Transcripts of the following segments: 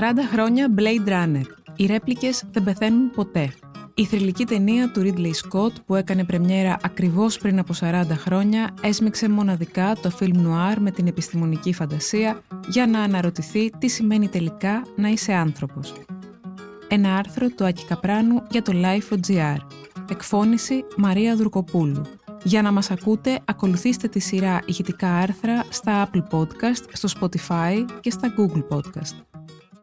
40 χρόνια Blade Runner. Οι ρέπλικες δεν πεθαίνουν ποτέ. Η θρηλυκή ταινία του Ridley Scott που έκανε πρεμιέρα ακριβώς πριν από 40 χρόνια έσμιξε μοναδικά το film noir με την επιστημονική φαντασία για να αναρωτηθεί τι σημαίνει τελικά να είσαι άνθρωπος. Ένα άρθρο του Άκη Καπράνου για το Life.gr. Εκφώνηση Μαρία Δουρκοπούλου. Για να μας ακούτε, ακολουθήστε τη σειρά ηχητικά άρθρα στα Apple Podcast, στο Spotify και στα Google Podcast.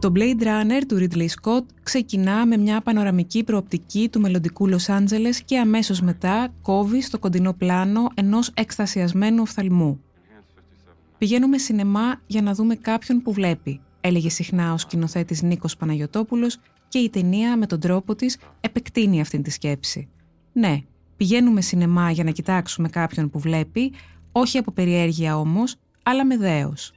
Το Blade Runner του Ridley Scott ξεκινά με μια πανοραμική προοπτική του μελλοντικού Λος Άντζελες και αμέσως μετά κόβει στο κοντινό πλάνο ενός εκστασιασμένου οφθαλμού. «Πηγαίνουμε σινεμά για να δούμε κάποιον που βλέπει», έλεγε συχνά ο σκηνοθέτης Νίκος Παναγιωτόπουλος και η ταινία με τον τρόπο της επεκτείνει αυτή τη σκέψη. Ναι, πηγαίνουμε σινεμά για να κοιτάξουμε κάποιον που βλέπει, όχι από περιέργεια όμως, αλλά με δέος.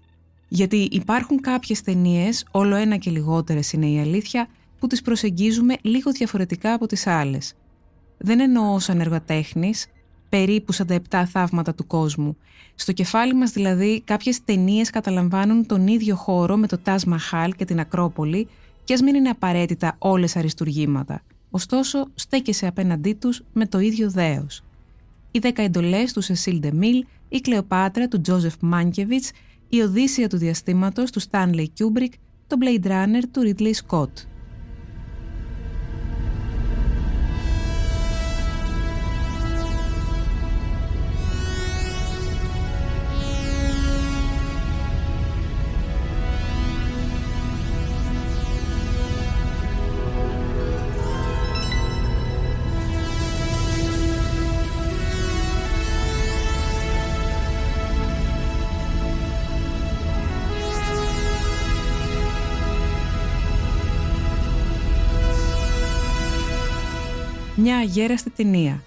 Γιατί υπάρχουν κάποιες ταινίες, όλο ένα και λιγότερες είναι η αλήθεια, που τις προσεγγίζουμε λίγο διαφορετικά από τις άλλες. Δεν εννοώ σαν εργοτέχνης, περίπου σαν τα επτά θαύματα του κόσμου. Στο κεφάλι μας δηλαδή κάποιες ταινίες καταλαμβάνουν τον ίδιο χώρο με το Τάσ Μαχάλ και την Ακρόπολη και ας μην είναι απαραίτητα όλες αριστουργήματα. Ωστόσο, στέκεσαι απέναντί τους με το ίδιο δέος. Οι δέκα εντολές του Σεσίλ Ντεμίλ, η Κλεοπάτρα του Τζόζεφ Μάνκεβιτς η Οδύσσια του διαστήματος του Stanley Kubrick, το Blade Runner του Ridley Scott. Αγέραστη ταινία.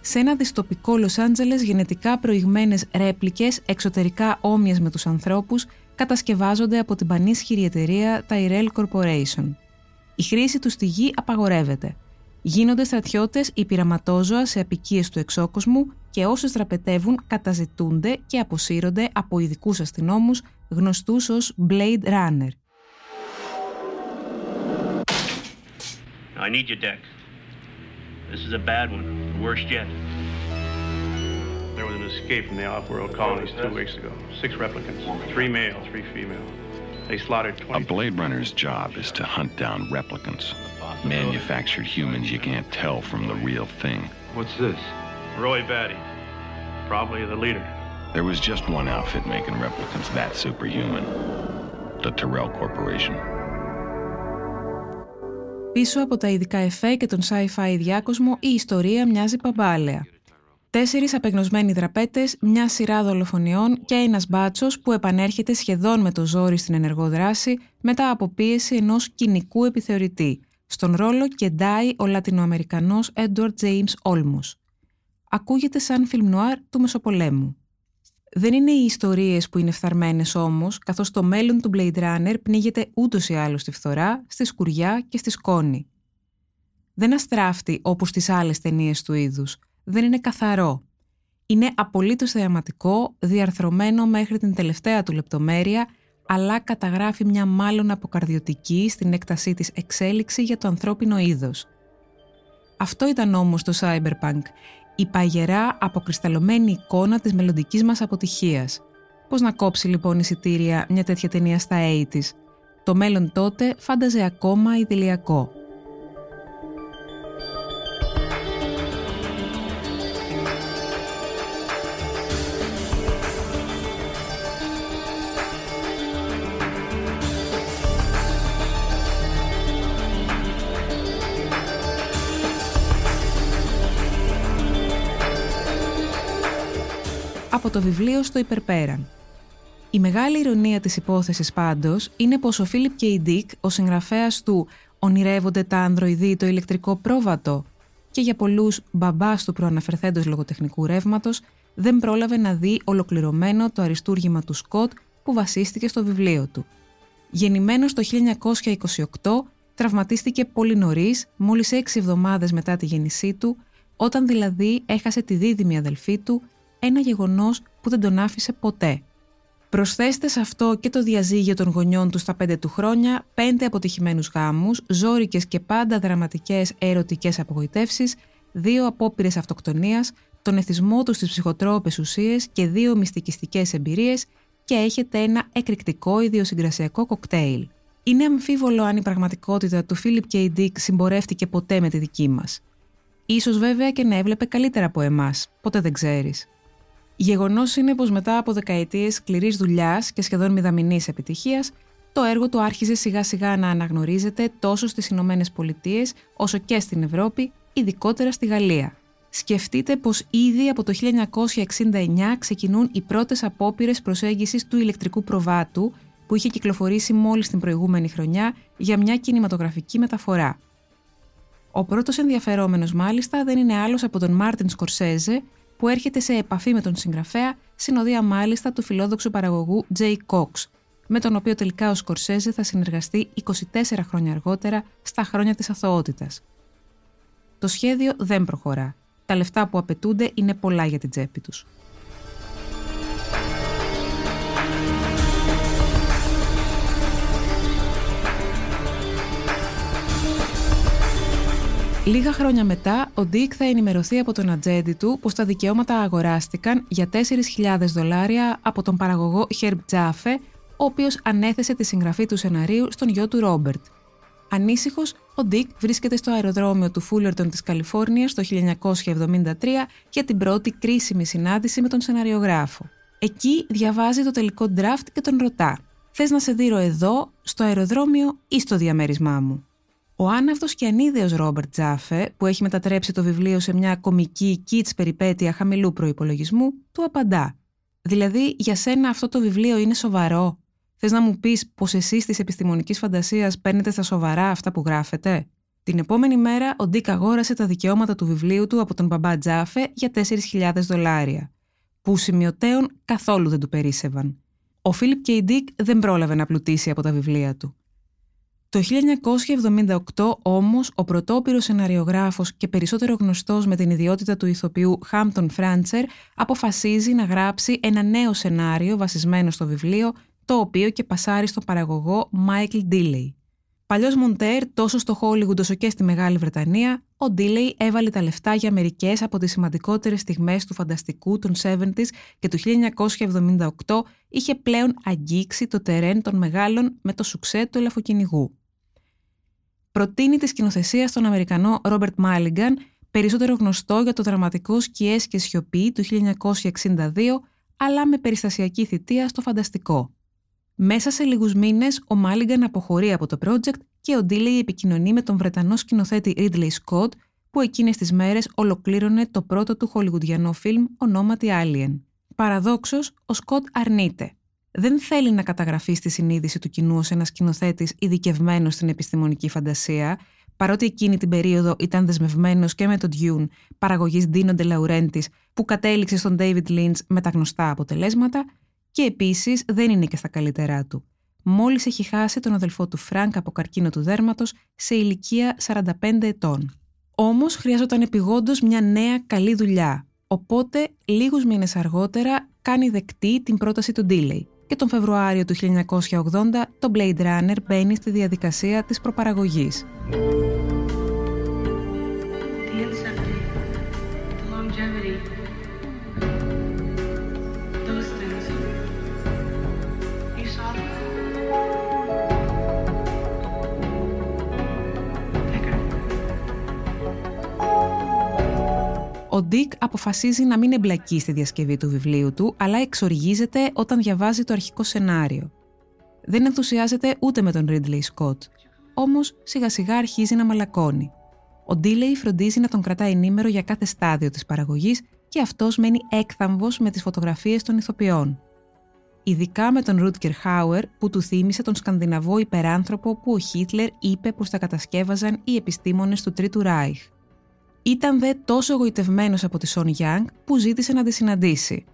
Σε ένα δυστοπικό Λος Άντζελες γενετικά προηγμένες ρέπλικες εξωτερικά όμοιες με τους ανθρώπους κατασκευάζονται από την πανίσχυρη εταιρεία Tyrell Corporation. Η χρήση τους στη γη απαγορεύεται. Γίνονται στρατιώτες ή πειραματόζωα σε απικίες του εξώκοσμου και όσοι στραπετεύουν καταζητούνται και αποσύρονται από ειδικούς αστυνόμους γνωστούς ως Blade Runner. I need your deck. This is a bad one, the worst yet. There was an escape from the off-world colonies two weeks ago. Six replicants, three male, three female. They slaughtered 20... A Blade Runner's job is to hunt down replicants. Manufactured humans you can't tell from the real thing. What's this? Roy Batty. Probably the leader. There was just one outfit making replicants that superhuman. The Terrell Corporation. Πίσω από τα ειδικά εφέ και τον sci-fi διάκοσμο, η ιστορία μοιάζει παμπάλαια. Τέσσερις απεγνωσμένοι δραπέτες, μια σειρά δολοφονιών και ένας μπάτσος που επανέρχεται σχεδόν με το ζόρι στην ενεργοδράση μετά από πίεση ενός κοινικού επιθεωρητή. Στον ρόλο κεντάει ο Λατινοαμερικανός Edward James Olmos. Ακούγεται σαν φιλμ του Μεσοπολέμου. Δεν είναι οι ιστορίες που είναι φθαρμένες όμως, καθώς το μέλλον του Blade Runner πνίγεται ούτως ή άλλως στη φθορά, στη σκουριά και στη σκόνη. Δεν αστράφτει όπως τις άλλες ταινίες του είδους. Δεν είναι καθαρό. Είναι απολύτως θεαματικό, διαρθρωμένο μέχρι την τελευταία του λεπτομέρεια, αλλά καταγράφει μια μάλλον αποκαρδιωτική στην έκτασή της εξέλιξη για το ανθρώπινο είδος. Αυτό ήταν όμως το cyberpunk, η παγερά αποκρισταλωμένη εικόνα της μελλοντικής μας αποτυχίας. Πώς να κόψει λοιπόν εισιτήρια μια τέτοια ταινία στα 80's. Το μέλλον τότε φάνταζε ακόμα ιδηλιακό. Το βιβλίο στο υπερπέραν. Η μεγάλη ηρωνία της υπόθεσης πάντως είναι πως ο Φίλιπ και η Ντίκ, ο συγγραφέας του «Ονειρεύονται τα ανδροειδή το ηλεκτρικό πρόβατο» και για πολλούς μπαμπάς του προαναφερθέντος λογοτεχνικού ρεύματος, δεν πρόλαβε να δει ολοκληρωμένο το αριστούργημα του Σκοτ που βασίστηκε στο βιβλίο του. Γεννημένος το 1928, τραυματίστηκε πολύ νωρίς, μόλις έξι εβδομάδες μετά τη γέννησή του, όταν δηλαδή έχασε τη δίδυμη αδελφή του, ένα γεγονός που δεν τον άφησε ποτέ. Προσθέστε σε αυτό και το διαζύγιο των γονιών του στα πέντε του χρόνια, πέντε αποτυχημένους γάμους, ζώρικες και πάντα δραματικές ερωτικές απογοητεύσεις, δύο απόπειρες αυτοκτονίας, τον εθισμό τους στις ψυχοτρόπες ουσίες και δύο μυστικιστικές εμπειρίες και έχετε ένα εκρηκτικό ιδιοσυγκρασιακό κοκτέιλ. Είναι αμφίβολο αν η πραγματικότητα του Φίλιπ K. Dick συμπορεύτηκε ποτέ με τη δική μας. Ίσως βέβαια και να έβλεπε καλύτερα από εμάς, ποτέ δεν ξέρεις. Γεγονός είναι πως μετά από δεκαετίες σκληρής δουλειάς και σχεδόν μηδαμινής επιτυχίας, το έργο του άρχιζε σιγά σιγά να αναγνωρίζεται τόσο στις Ηνωμένες Πολιτείες όσο και στην Ευρώπη, ειδικότερα στη Γαλλία. Σκεφτείτε πως ήδη από το 1969 ξεκινούν οι πρώτες απόπειρες προσέγγισης του ηλεκτρικού προβάτου που είχε κυκλοφορήσει μόλις την προηγούμενη χρονιά για μια κινηματογραφική μεταφορά. Ο πρώτος ενδιαφερόμενος μάλιστα δεν είναι άλλος από τον Μάρτιν Σκορσέζε, που έρχεται σε επαφή με τον συγγραφέα, συνοδεία μάλιστα του φιλόδοξου παραγωγού Jay Cox, με τον οποίο τελικά ο Σκορσέζε θα συνεργαστεί 24 χρόνια αργότερα στα χρόνια της αθωότητας. Το σχέδιο δεν προχωρά. Τα λεφτά που απαιτούνται είναι πολλά για την τσέπη τους. Λίγα χρόνια μετά, ο Ντίκ θα ενημερωθεί από τον ατζέντη του πως τα δικαιώματα αγοράστηκαν για 4.000 δολάρια από τον παραγωγό Herb Jaffe, ο οποίος ανέθεσε τη συγγραφή του σεναρίου στον γιο του Ρόμπερτ. Ανήσυχος, ο Ντίκ βρίσκεται στο αεροδρόμιο του Φούλερτον της Καλιφόρνιας το 1973 για την πρώτη κρίσιμη συνάντηση με τον σεναριογράφο. Εκεί διαβάζει το τελικό draft και τον ρωτά «Θες να σε δείρω εδώ, στο αεροδρόμιο ή στο διαμέρισμά μου» Ο άναυδος και ανίδεος Ρόμπερτ Τζάφε, που έχει μετατρέψει το βιβλίο σε μια κομική κίτς περιπέτεια χαμηλού προϋπολογισμού, του απαντά. Δηλαδή, για σένα αυτό το βιβλίο είναι σοβαρό; Θες να μου πεις πως εσείς της επιστημονικής φαντασίας παίρνετε στα σοβαρά αυτά που γράφετε; Την επόμενη μέρα, ο Ντίκ αγόρασε τα δικαιώματα του βιβλίου του από τον μπαμπά Τζάφε για 4.000 δολάρια, που σημειωτέον καθόλου δεν του περίσευαν. Ο Φίλιπ Κέι Ντίκ δεν πρόλαβε να πλουτίσει από τα βιβλία του. Το 1978 όμως ο πρωτόπυρος σεναριογράφος και περισσότερο γνωστός με την ιδιότητα του ηθοποιού Χάμπτον Φράντσερ αποφασίζει να γράψει ένα νέο σενάριο βασισμένο στο βιβλίο το οποίο και πασάρει στον παραγωγό Μάικλ Ντίλεϊ. Παλιός Μοντέρ τόσο στο Hollywood όσο και στη Μεγάλη Βρετανία, ο Ντίλεϊ έβαλε τα λεφτά για μερικές από τις σημαντικότερες στιγμές του φανταστικού των 70s και το 1978 είχε πλέον αγγίξει το τερέν των μεγάλων με το σουξέ του ελαφοκυνηγού προτείνει τη σκηνοθεσία στον Αμερικανό Ρόμπερτ Μάλιγκαν, περισσότερο γνωστό για το δραματικό «Σκιές και σιωπή» του 1962, αλλά με περιστασιακή θητεία στο φανταστικό. Μέσα σε λίγους μήνες, ο Μάλιγκαν αποχωρεί από το project και ο Ντίλεϊ επικοινωνεί με τον Βρετανό σκηνοθέτη Ridley Scott, που εκείνες τις μέρες ολοκλήρωνε το πρώτο του χολιγουδιανό φιλμ ονόματι Alien. Παραδόξως, ο Σκοτ αρνείται δεν θέλει να καταγραφεί στη συνείδηση του κοινού ως ένας σκηνοθέτης ειδικευμένος στην επιστημονική φαντασία, παρότι εκείνη την περίοδο ήταν δεσμευμένος και με τον Dune, παραγωγής Dino De Laurentiis, που κατέληξε στον David Lynch με τα γνωστά αποτελέσματα, και επίσης δεν είναι και στα καλύτερά του. Μόλις έχει χάσει τον αδελφό του Φρανκ από καρκίνο του δέρματος σε ηλικία 45 ετών. Όμως χρειαζόταν επιγόντως μια νέα καλή δουλειά. Οπότε, λίγους μήνες αργότερα, κάνει δεκτή την πρόταση του Ντίλεϊ και τον Φεβρουάριο του 1980 το Blade Runner μπαίνει στη διαδικασία της προπαραγωγής. Ο Ντίκ αποφασίζει να μην εμπλακεί στη διασκευή του βιβλίου του, αλλά εξοργίζεται όταν διαβάζει το αρχικό σενάριο. Δεν ενθουσιάζεται ούτε με τον Ρίντλεϊ Σκοτ, όμως σιγά σιγά αρχίζει να μαλακώνει. Ο Ντίλεϊ φροντίζει να τον κρατάει ενήμερο για κάθε στάδιο της παραγωγής και αυτός μένει έκθαμβος με τις φωτογραφίες των ηθοποιών. Ειδικά με τον Ρούτκερ Χάουερ που του θύμισε τον σκανδιναβό υπεράνθρωπο που ο Χίτλερ είπε πως τα κατασκεύαζαν οι επιστήμονες του Τρίτου Ράιχ. Ήταν δε τόσο εγωιτευμένος από τη Σον Γιάνγκ που ζήτησε να τη συναντήσει.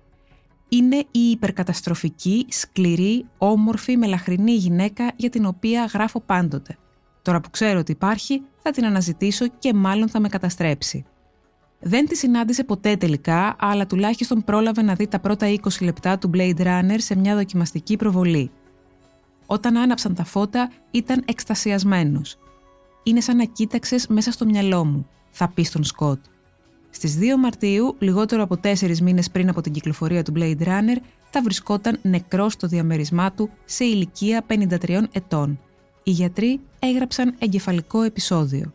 Είναι η υπερκαταστροφική, σκληρή, όμορφη, μελαχρινή γυναίκα για την οποία γράφω πάντοτε. Τώρα που ξέρω ότι υπάρχει, θα την αναζητήσω και μάλλον θα με καταστρέψει. Δεν τη συνάντησε ποτέ τελικά, αλλά τουλάχιστον πρόλαβε να δει τα πρώτα 20 λεπτά του Blade Runner σε μια δοκιμαστική προβολή. Όταν άναψαν τα φώτα, ήταν εκστασιασμένος. «Είναι σαν να κοίταξες μέσα στο μυαλό μου», θα πει στον Σκοτ. Στις 2 Μαρτίου, λιγότερο από τέσσερις μήνες πριν από την κυκλοφορία του Blade Runner, θα βρισκόταν νεκρός στο διαμερισμά του σε ηλικία 53 ετών. Οι γιατροί έγραψαν εγκεφαλικό επεισόδιο.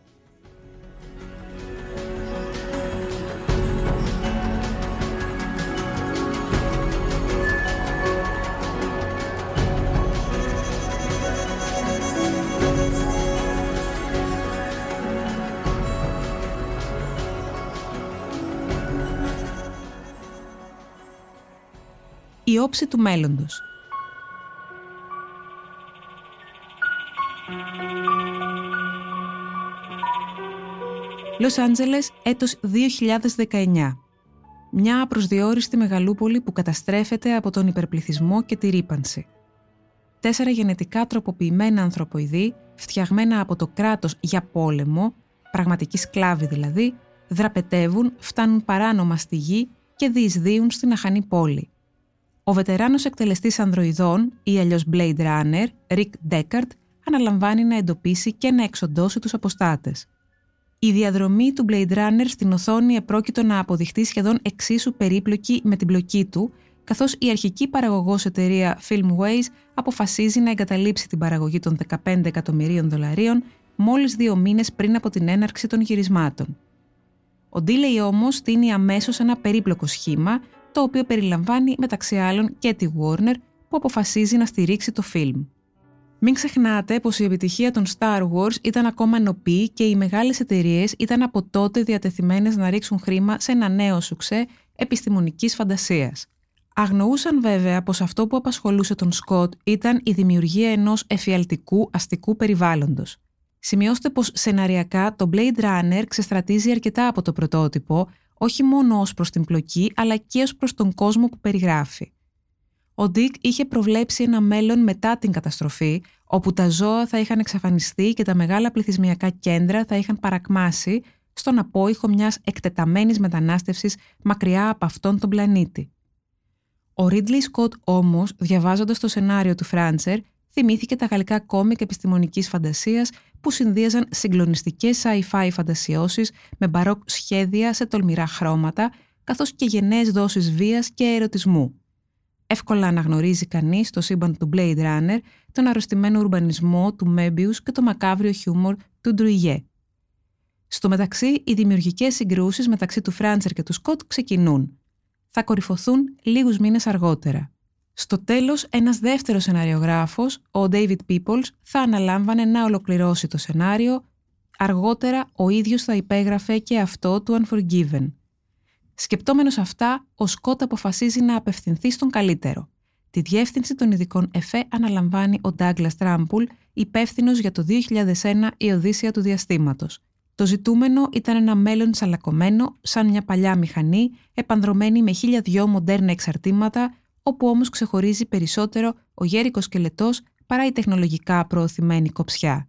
Η όψη του μέλλοντος. Λος Άντζελες, έτος 2019. Μια προσδιοριστή μεγαλούπολη που καταστρέφεται από τον υπερπληθυσμό και τη ρήπανση. Τέσσερα γενετικά τροποποιημένα ανθρωποειδή, φτιαγμένα από το κράτος για πόλεμο, πραγματική σκλάβη δηλαδή, δραπετεύουν, φτάνουν παράνομα στη γη και διεισδύουν στην αχανή πόλη. Ο βετεράνος εκτελεστής ανδροειδών ή αλλιώς Blade Runner, Rick Deckard, αναλαμβάνει να εντοπίσει και να εξοντώσει τους αποστάτες. Η διαδρομή του Blade Runner στην οθόνη επρόκειτο να αποδειχτεί σχεδόν εξίσου περίπλοκη με την πλοκή του, καθώς η αρχική παραγωγός εταιρεία Filmways αποφασίζει να εγκαταλείψει την παραγωγή των 15 εκατομμυρίων δολαρίων μόλις δύο μήνες πριν από την έναρξη των γυρισμάτων. Ο Ντίλεϊ όμως στείνει αμέσως ένα περίπλοκο σχήμα το οποίο περιλαμβάνει μεταξύ άλλων και τη Warner που αποφασίζει να στηρίξει το φιλμ. Μην ξεχνάτε πως η επιτυχία των Star Wars ήταν ακόμα νοπή και οι μεγάλες εταιρείες ήταν από τότε διατεθειμένες να ρίξουν χρήμα σε ένα νέο σουξέ επιστημονικής φαντασίας. Αγνοούσαν βέβαια πως αυτό που απασχολούσε τον Σκοτ ήταν η δημιουργία ενός εφιαλτικού αστικού περιβάλλοντος. Σημειώστε πως σεναριακά το Blade Runner ξεστρατίζει αρκετά από το πρωτότυπο, όχι μόνο ως προς την πλοκή, αλλά και ως προς τον κόσμο που περιγράφει. Ο Ντίκ είχε προβλέψει ένα μέλλον μετά την καταστροφή, όπου τα ζώα θα είχαν εξαφανιστεί και τα μεγάλα πληθυσμιακά κέντρα θα είχαν παρακμάσει στον απόϊχο μιας εκτεταμένης μετανάστευσης μακριά από αυτόν τον πλανήτη. Ο Ρίτλι Σκοτ όμως, διαβάζοντας το σενάριο του Φράντσερ, θυμήθηκε τα γαλλικά κόμικ επιστημονικής φαντασίας που συνδύαζαν συγκλονιστικές sci-fi φαντασιώσεις με μπαρόκ σχέδια σε τολμηρά χρώματα, καθώς και γενναίες δόσεις βίας και ερωτισμού. Εύκολα αναγνωρίζει κανείς το σύμπαν του Blade Runner, τον αρρωστημένο ουρμπανισμό του Μέμπιους και το μακάβριο χιούμορ του Ντρουιγέ. Στο μεταξύ, οι δημιουργικές συγκρούσεις μεταξύ του Φράντσερ και του Σκοτ ξεκινούν. Θα κορυφωθούν λίγους μήνες αργότερα. Στο τέλος, ένας δεύτερος σεναριογράφος, ο David Peoples, θα αναλάμβανε να ολοκληρώσει το σενάριο. Αργότερα, ο ίδιος θα υπέγραφε και αυτό του Unforgiven. Σκεπτόμενος αυτά, ο Σκότ αποφασίζει να απευθυνθεί στον καλύτερο. Τη διεύθυνση των ειδικών ΕΦΕ αναλαμβάνει ο Douglas Τράμπουλ, υπεύθυνος για το 2001 η Οδύσσια του Διαστήματος. Το ζητούμενο ήταν ένα μέλλον τσαλακωμένο, σαν μια παλιά μηχανή, επανδρομένη με χίλια δυο μοντέρνα εξαρτήματα, όπου όμως ξεχωρίζει περισσότερο ο γέρικος σκελετός παρά η τεχνολογικά προωθημένη κοψιά.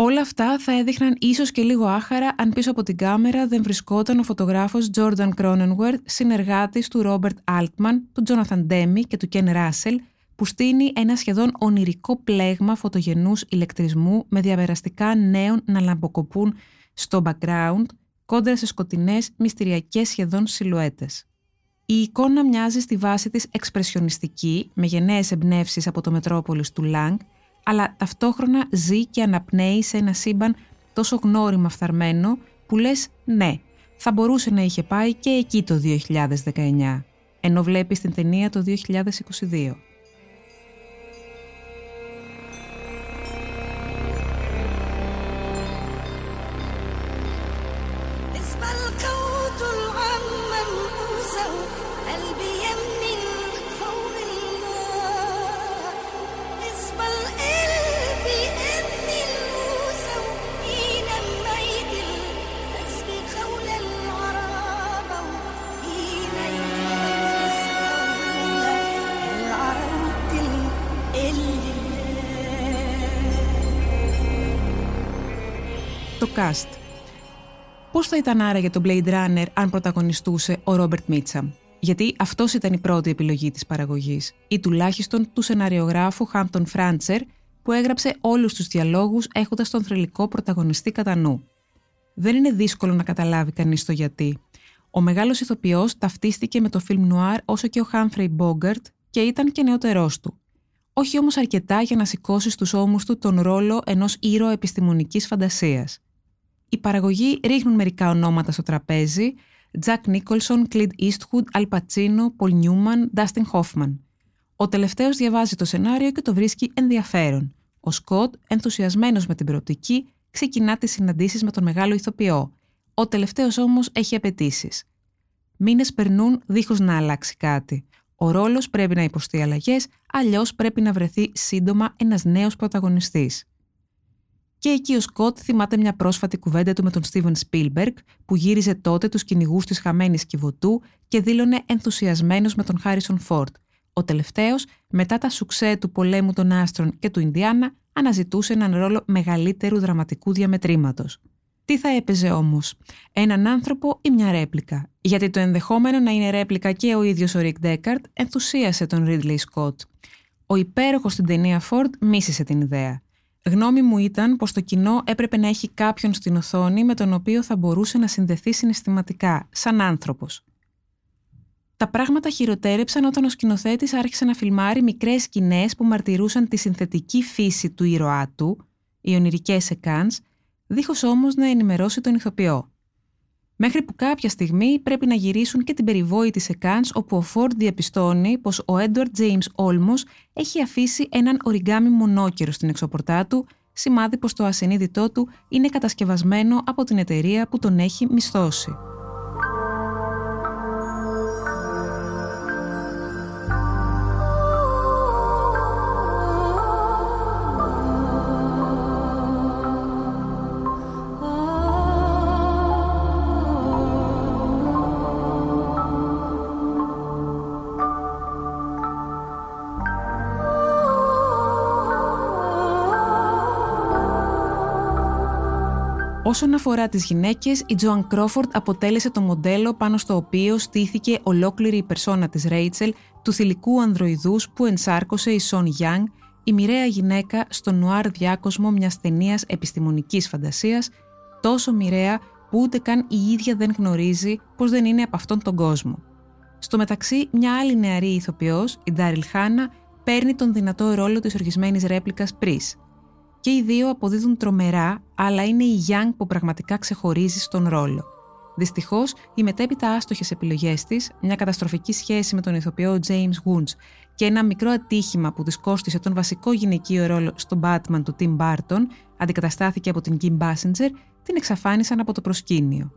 Όλα αυτά θα έδειχναν ίσως και λίγο άχαρα αν πίσω από την κάμερα δεν βρισκόταν ο φωτογράφος Jordan Cronenworth, συνεργάτης του Robert Altman, του Jonathan Demme και του Ken Russell, που στείνει ένα σχεδόν ονειρικό πλέγμα φωτογενούς ηλεκτρισμού με διαβεραστικά νέων να λαμποκοπούν στο background, κόντρα σε σκοτεινές, μυστηριακές σχεδόν σιλουέτες. Η εικόνα μοιάζει στη βάση της εξπρεσιονιστική, με γενναίες εμπνεύσεις από το Μετρόπολης του Λάγκ, αλλά ταυτόχρονα ζει και αναπνέει σε ένα σύμπαν τόσο γνώριμα φθαρμένο που λες ναι, θα μπορούσε να είχε πάει και εκεί το 2019, ενώ βλέπει την ταινία το 2022. Το cast. Πώς θα ήταν άραγε το Blade Runner αν πρωταγωνιστούσε ο Ρόμπερτ Μίτσαμ. Γιατί αυτός ήταν η πρώτη επιλογή της παραγωγής ή τουλάχιστον του σεναριογράφου Χάμπτον Φράντσερ που έγραψε όλους τους διαλόγους έχοντας τον θρελικό πρωταγωνιστή κατά νου. Δεν είναι δύσκολο να καταλάβει κανείς το γιατί. Ο μεγάλος ηθοποιός ταυτίστηκε με το φιλμ νουάρ όσο και ο Χάμφρεϊ Μπόγκαρτ και ήταν και νεότερός του. Όχι όμως αρκετά για να σηκώσει στους ώμους του τον ρόλο ενός ήρωα επιστημονικής φαντασίας. Οι παραγωγοί ρίχνουν μερικά ονόματα στο τραπέζι, Τζακ Νίκολσον, Κλίντ Eastwood, Αλ Πατσίνο, Πολ Νιούμαν, Ντάστιν Χόφμαν. Ο τελευταίος διαβάζει το σενάριο και το βρίσκει ενδιαφέρον. Ο Σκοτ, ενθουσιασμένος με την προοπτική, ξεκινά τις συναντήσεις με τον μεγάλο ηθοποιό. Ο τελευταίος όμως έχει απαιτήσεις. Μήνες περνούν δίχως να αλλάξει κάτι. Ο ρόλος πρέπει να υποστεί αλλαγές, αλλιώς πρέπει να βρεθεί σύντομα ένας νέος πρωταγωνιστής. Και εκεί ο Σκοτ θυμάται μια πρόσφατη κουβέντα του με τον Στίβεν Σπίλμπεργκ, που γύριζε τότε τους κυνηγούς της χαμένης κιβωτού και δήλωνε ενθουσιασμένος με τον Χάρισον Φορντ. Ο τελευταίος, μετά τα σουξέ του πολέμου των Άστρων και του Ινδιάνα, αναζητούσε έναν ρόλο μεγαλύτερου δραματικού διαμετρήματος. Τι θα έπαιζε όμως, έναν άνθρωπο ή μια ρέπλικα, γιατί το ενδεχόμενο να είναι ρέπλικα και ο ίδιος ο Ρικ Ντέκαρτ ενθουσίασε τον Ρίντλεϊ Σκοτ. Ο υπέροχος στην ταινία Φόρτ μίσησε την ιδέα. Γνώμη μου ήταν πως το κοινό έπρεπε να έχει κάποιον στην οθόνη με τον οποίο θα μπορούσε να συνδεθεί συναισθηματικά, σαν άνθρωπος. Τα πράγματα χειροτέρεψαν όταν ο σκηνοθέτης άρχισε να φιλμάρει μικρές σκηνές που μαρτυρούσαν τη συνθετική φύση του ήρωά του, οι ονειρικές εκάνς, δίχως όμως να ενημερώσει τον ηθοποιό. Μέχρι που κάποια στιγμή πρέπει να γυρίσουν και την περιβόητη σεκάνς όπου ο Φόρντ διαπιστώνει πως ο Έντουαρτ Τζέιμς Όλμος έχει αφήσει έναν οριγκάμι μονόκερο στην εξωπορτά του, σημάδι πως το ασυνείδητό του είναι κατασκευασμένο από την εταιρεία που τον έχει μισθώσει. Όσον αφορά τις γυναίκες, η Τζοαν Κρόφορντ αποτέλεσε το μοντέλο πάνω στο οποίο στήθηκε ολόκληρη η περσόνα της Ρέιτσελ, του θηλυκού ανδροειδούς που ενσάρκωσε η Σον Γιάνγκ, η μοιραία γυναίκα στο νουάρ διάκοσμο μιας ταινίας επιστημονικής φαντασίας, τόσο μοιραία που ούτε καν η ίδια δεν γνωρίζει πως δεν είναι από αυτόν τον κόσμο. Στο μεταξύ, μια άλλη νεαρή ηθοποιός, η Ντάριλ Χάνα, παίρνει τον δυνατό ρόλο της οργισμένης ρέπλικας Πρίς, και οι δύο αποδίδουν τρομερά, αλλά είναι η Young που πραγματικά ξεχωρίζει στον ρόλο. Δυστυχώς, οι μετέπειτα άστοχες επιλογές της, μια καταστροφική σχέση με τον ηθοποιό James Woods και ένα μικρό ατύχημα που της κόστησε τον βασικό γυναικείο ρόλο στον Batman του Tim Burton, αντικαταστάθηκε από την Kim Basinger, την εξαφάνισαν από το προσκήνιο.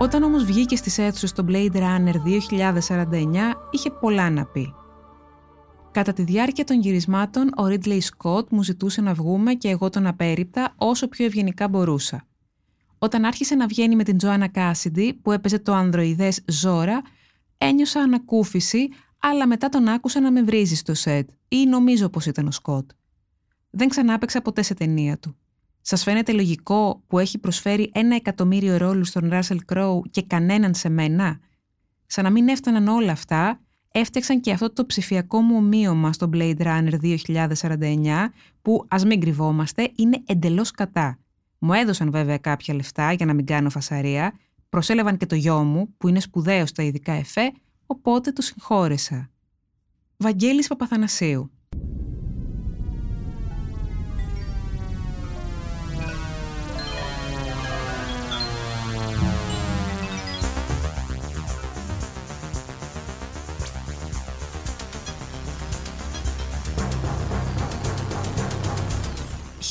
Όταν όμως βγήκε στις αίθουσες στο Blade Runner 2049, είχε πολλά να πει. Κατά τη διάρκεια των γυρισμάτων, ο Ridley Scott μου ζητούσε να βγούμε και εγώ τον απέρριπτα όσο πιο ευγενικά μπορούσα. Όταν άρχισε να βγαίνει με την Joanna Cassidy, που έπαιζε το ανδροειδές Ζώρα, ένιωσα ανακούφιση, αλλά μετά τον άκουσα να με βρίζει στο σετ ή νομίζω πως ήταν ο Σκοτ. Δεν ξανά ποτέ σε ταινία του. Σας φαίνεται λογικό που έχει προσφέρει ένα εκατομμύριο ρόλους στον Ράσελ Κρόου και κανέναν σε μένα; Σαν να μην έφταναν όλα αυτά, έφτιαξαν και αυτό το ψηφιακό μου ομοίωμα στο Blade Runner 2049, που ας μην κρυβόμαστε, είναι εντελώς κατά. Μου έδωσαν βέβαια κάποια λεφτά για να μην κάνω φασαρία, προσέλαβαν και το γιο μου, που είναι σπουδαίος στα ειδικά εφέ, οπότε το συγχώρεσα. Βαγγέλης Παπαθανασίου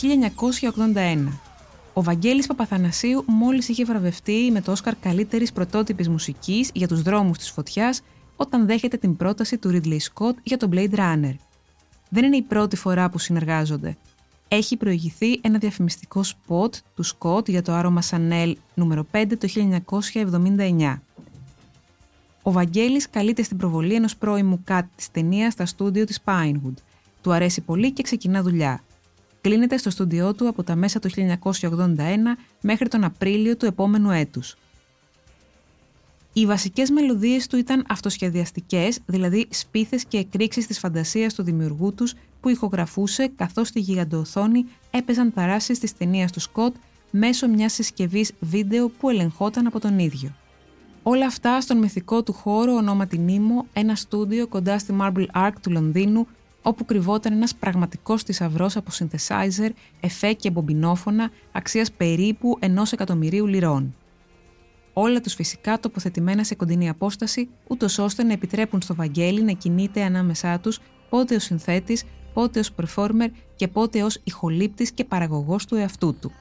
1981. Ο Βαγγέλης Παπαθανασίου μόλις είχε βραβευτεί με το Όσκαρ καλύτερης πρωτότυπης μουσικής για τους δρόμους της φωτιάς όταν δέχεται την πρόταση του Ridley Scott για τον Blade Runner. Δεν είναι η πρώτη φορά που συνεργάζονται. έχει προηγηθεί ένα διαφημιστικό σποτ του Σκοτ για το άρωμα Σανέλ νούμερο 5 το 1979. Ο Βαγγέλης καλείται στην προβολή ενός πρώιμου κάτι της ταινίας στα στούντιο της Pinewood. Του αρέσει πολύ και ξεκινά δουλειά. Κλείνεται στο στούντιό του από τα μέσα του 1981 μέχρι τον Απρίλιο του επόμενου έτους. Οι βασικές μελωδίες του ήταν αυτοσχεδιαστικές, δηλαδή σπίθες και εκρήξεις της φαντασίας του δημιουργού τους που ηχογραφούσε καθώς στη γιγαντοοθόνη έπαιζαν ταράσεις της ταινίας του Σκοτ μέσω μιας συσκευής βίντεο που ελεγχόταν από τον ίδιο. Όλα αυτά στον μυθικό του χώρο ονόματι Νίμο, ένα στούντιο κοντά στη Marble Ark του Λονδίνου, όπου κρυβόταν ένας πραγματικός θησαυρός από synthesizer, εφέ και μπομπινόφωνα αξίας περίπου ενός εκατομμυρίου λιρών. Όλα τους φυσικά τοποθετημένα σε κοντινή απόσταση, ούτως ώστε να επιτρέπουν στο Βαγγέλη να κινείται ανάμεσά τους πότε ως συνθέτης, πότε ως performer και πότε ως ηχολήπτης και παραγωγός του εαυτού του.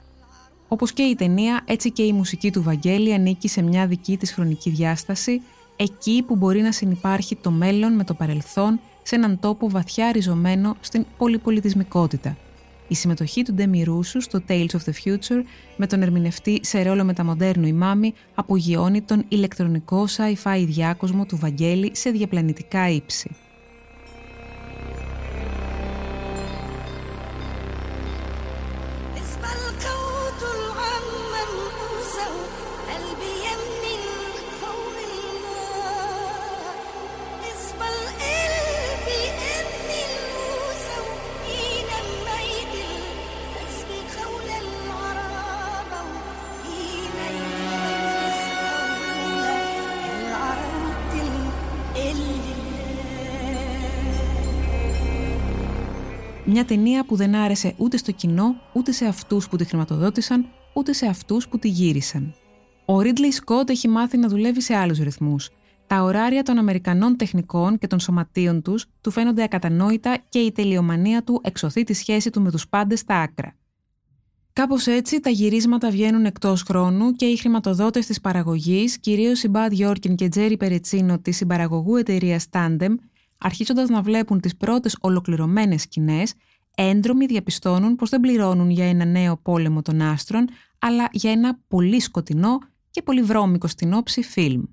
Όπως και η ταινία, έτσι και η μουσική του Βαγγέλη ανήκει σε μια δική της χρονική διάσταση, εκεί που μπορεί να συνεπάρχει το μέλλον με το παρελθόν σε έναν τόπο βαθιά ριζωμένο στην πολυπολιτισμικότητα. Η συμμετοχή του Ντέμι Ρούσου στο Tales of the Future με τον ερμηνευτή σε ρόλο μεταμοντέρνου ημάμι απογειώνει τον ηλεκτρονικό sci-fi διάκοσμο του Βαγγέλη σε διαπλανητικά ύψη. Μια ταινία που δεν άρεσε ούτε στο κοινό, ούτε σε αυτούς που τη χρηματοδότησαν, ούτε σε αυτούς που τη γύρισαν. Ο Ρίτλι Σκότ έχει μάθει να δουλεύει σε άλλους ρυθμούς. Τα ωράρια των Αμερικανών τεχνικών και των σωματείων τους του φαίνονται ακατανόητα και η τελειομανία του εξωθεί τη σχέση του με τους πάντες στα άκρα. Κάπως έτσι τα γυρίσματα βγαίνουν εκτός χρόνου και οι χρηματοδότες της παραγωγής, κυρίως η Μπad Yorkin και Τζέρι Περετσίνο της συμπαραγωγού εταιρείας Tandem, αρχίζοντας να βλέπουν τις πρώτες ολοκληρωμένες σκηνές, έντρομοι διαπιστώνουν πως δεν πληρώνουν για ένα νέο πόλεμο των άστρων, αλλά για ένα πολύ σκοτεινό και πολύ βρώμικο στην όψη φιλμ.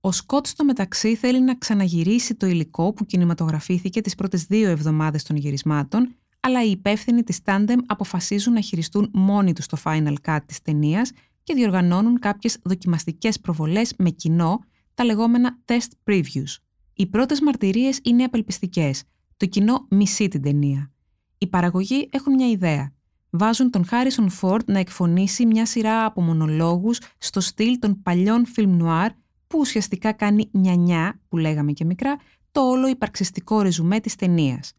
Ο Σκότ στο μεταξύ θέλει να ξαναγυρίσει το υλικό που κινηματογραφήθηκε τις πρώτες δύο εβδομάδες των γυρισμάτων, αλλά οι υπεύθυνοι της Tandem αποφασίζουν να χειριστούν μόνοι τους το final cut της ταινίας και διοργανώνουν κάποιες δοκιμαστικές προβολές με κοινό, τα λεγόμενα test previews. Οι πρώτες μαρτυρίες είναι απελπιστικές. Το κοινό μισεί την ταινία. Οι παραγωγοί έχουν μια ιδέα. Βάζουν τον Χάρισον Φόρτ να εκφωνήσει μια σειρά από μονολόγους στο στυλ των παλιών φιλμ νουάρ που ουσιαστικά κάνει νιανιά, που λέγαμε και μικρά, το όλο υπαρξιστικό ρεζουμέ της ταινίας.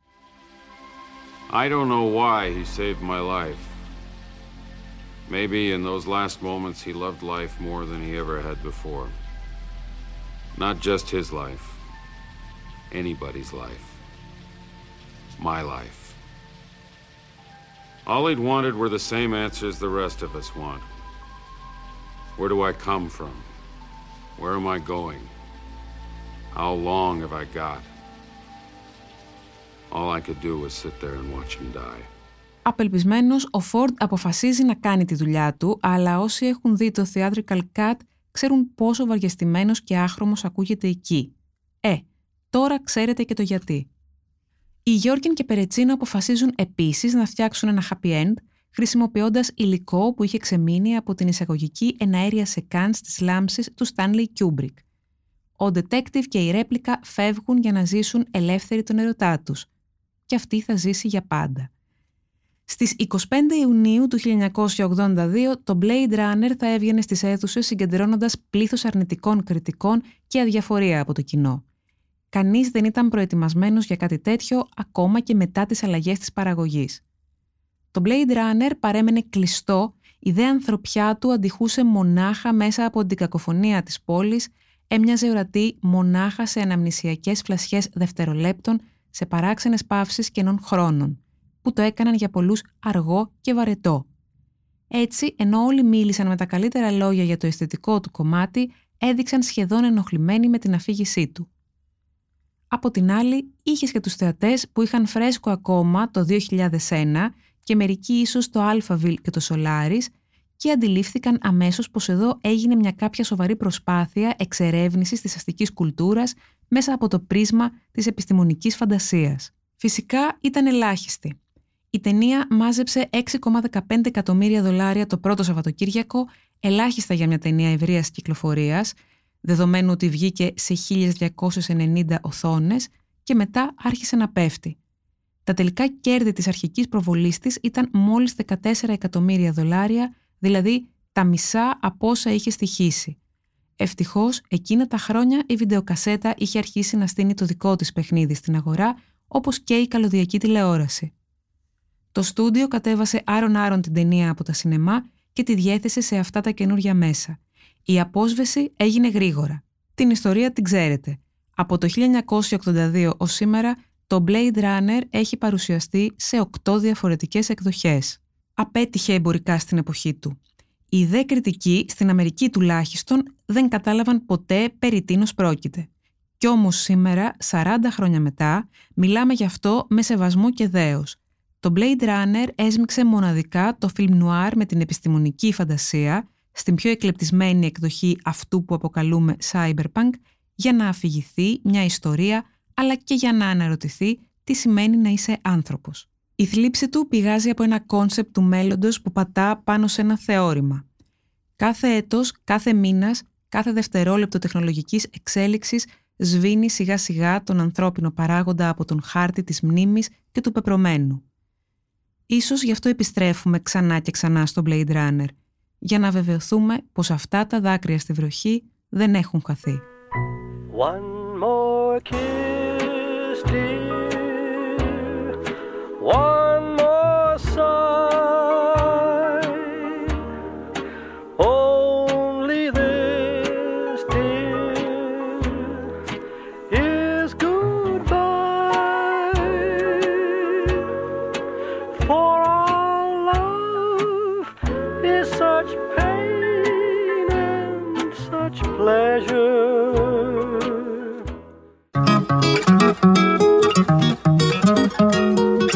I don't know why he saved my life. Maybe in those last moments he loved life more than he ever had before. Not just his life. Anybody's life. My life. All he'd wanted were the same answers the rest of us want. Where do I come from? Where am I going? How long have I got? All I could do was sit there and watch him die. Απελπισμένος, ο Φόρντ αποφασίζει να κάνει τη δουλειά του, αλλά όσοι έχουν δει το theatrical cut ξέρουν πόσο βαριεστημένος και άχρωμος ακούγεται εκεί. Ε, Τώρα ξέρετε και το γιατί. Οι Γιώργιν και Περετσίνο αποφασίζουν επίσης να φτιάξουν ένα happy end, χρησιμοποιώντας υλικό που είχε ξεμείνει από την εισαγωγική εναέρια σεκάν στις λάμψεις του Stanley Kubrick. Ο detective και η ρέπλικα φεύγουν για να ζήσουν ελεύθεροι τον ερωτά τους. Και αυτή θα ζήσει για πάντα. Στις 25 Ιουνίου του 1982 το Blade Runner θα έβγαινε στις αίθουσες συγκεντρώνοντας πλήθος αρνητικών κριτικών και αδιαφορία από το κοινό. Κανείς δεν ήταν προετοιμασμένος για κάτι τέτοιο ακόμα και μετά τις αλλαγές της παραγωγής. Το Blade Runner παρέμενε κλειστό, η δε ανθρωπιά του αντιχούσε μονάχα μέσα από την κακοφωνία της πόλης, έμοιαζε ορατή μονάχα σε αναμνησιακές φλασιές δευτερολέπτων, σε παράξενες παύσεις κενών χρόνων, που το έκαναν για πολλούς αργό και βαρετό. Έτσι, ενώ όλοι μίλησαν με τα καλύτερα λόγια για το αισθητικό του κομμάτι, έδειξαν σχεδόν ενοχλημένοι με την αφήγησή του. Από την άλλη, είχες και τους θεατές που είχαν φρέσκο ακόμα το 2001 και μερικοί ίσως το Alphaville και το Solaris και αντιλήφθηκαν αμέσως πως εδώ έγινε μια κάποια σοβαρή προσπάθεια εξερεύνησης της αστικής κουλτούρας μέσα από το πρίσμα της επιστημονικής φαντασίας. Φυσικά ήταν ελάχιστη. Η ταινία μάζεψε 6,15 εκατομμύρια δολάρια το πρώτο Σαββατοκύριακο, ελάχιστα για μια ταινία ευρείας κυκλοφορίας, δεδομένου ότι βγήκε σε 1290 οθόνες και μετά άρχισε να πέφτει. Τα τελικά κέρδη της αρχικής προβολής της ήταν μόλις 14 εκατομμύρια δολάρια, δηλαδή τα μισά από όσα είχε στοιχήσει. Ευτυχώς, εκείνα τα χρόνια η βιντεοκασέτα είχε αρχίσει να στείνει το δικό της παιχνίδι στην αγορά, όπως και η καλωδιακή τηλεόραση. Το στούντιο κατέβασε άρον-άρον την ταινία από τα σινεμά και τη διέθεσε σε αυτά τα καινούργια μέσα. Η απόσβεση έγινε γρήγορα. Την ιστορία την ξέρετε. Από το 1982 ως σήμερα, το Blade Runner έχει παρουσιαστεί σε οκτώ διαφορετικές εκδοχές. Απέτυχε εμπορικά στην εποχή του. Οι δε κριτικοί, στην Αμερική τουλάχιστον, δεν κατάλαβαν ποτέ περί τίνος πρόκειται. Κι όμως σήμερα, 40 χρόνια μετά, μιλάμε γι' αυτό με σεβασμό και δέος. Το Blade Runner έσμιξε μοναδικά το film noir με την επιστημονική φαντασία, στην πιο εκλεπτισμένη εκδοχή αυτού που αποκαλούμε cyberpunk, για να αφηγηθεί μια ιστορία, αλλά και για να αναρωτηθεί τι σημαίνει να είσαι άνθρωπος. Η θλίψη του πηγάζει από ένα concept του μέλλοντος που πατά πάνω σε ένα θεώρημα. Κάθε έτος, κάθε μήνας, κάθε δευτερόλεπτο τεχνολογικής εξέλιξης σβήνει σιγά σιγά τον ανθρώπινο παράγοντα από τον χάρτη της μνήμης και του πεπρωμένου. Ίσως γι' αυτό επιστρέφουμε ξανά και ξανά στο Blade Runner, για να βεβαιωθούμε πως αυτά τα δάκρυα στη βροχή δεν έχουν χαθεί. One more kiss, dear. One such pleasure.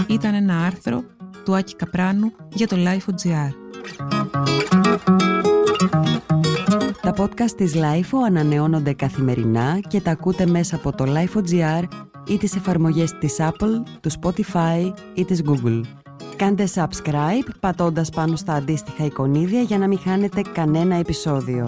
Ήταν ένα άρθρο του Άκη Καπράνου για το Life.gr. Τα podcast της Lifeo ανανεώνονται καθημερινά και τα ακούτε μέσα από το Life.gr ή τις εφαρμογές της Apple, του Spotify ή της Google. Κάντε subscribe πατώντας πάνω στα αντίστοιχα εικονίδια για να μην χάνετε κανένα επεισόδιο.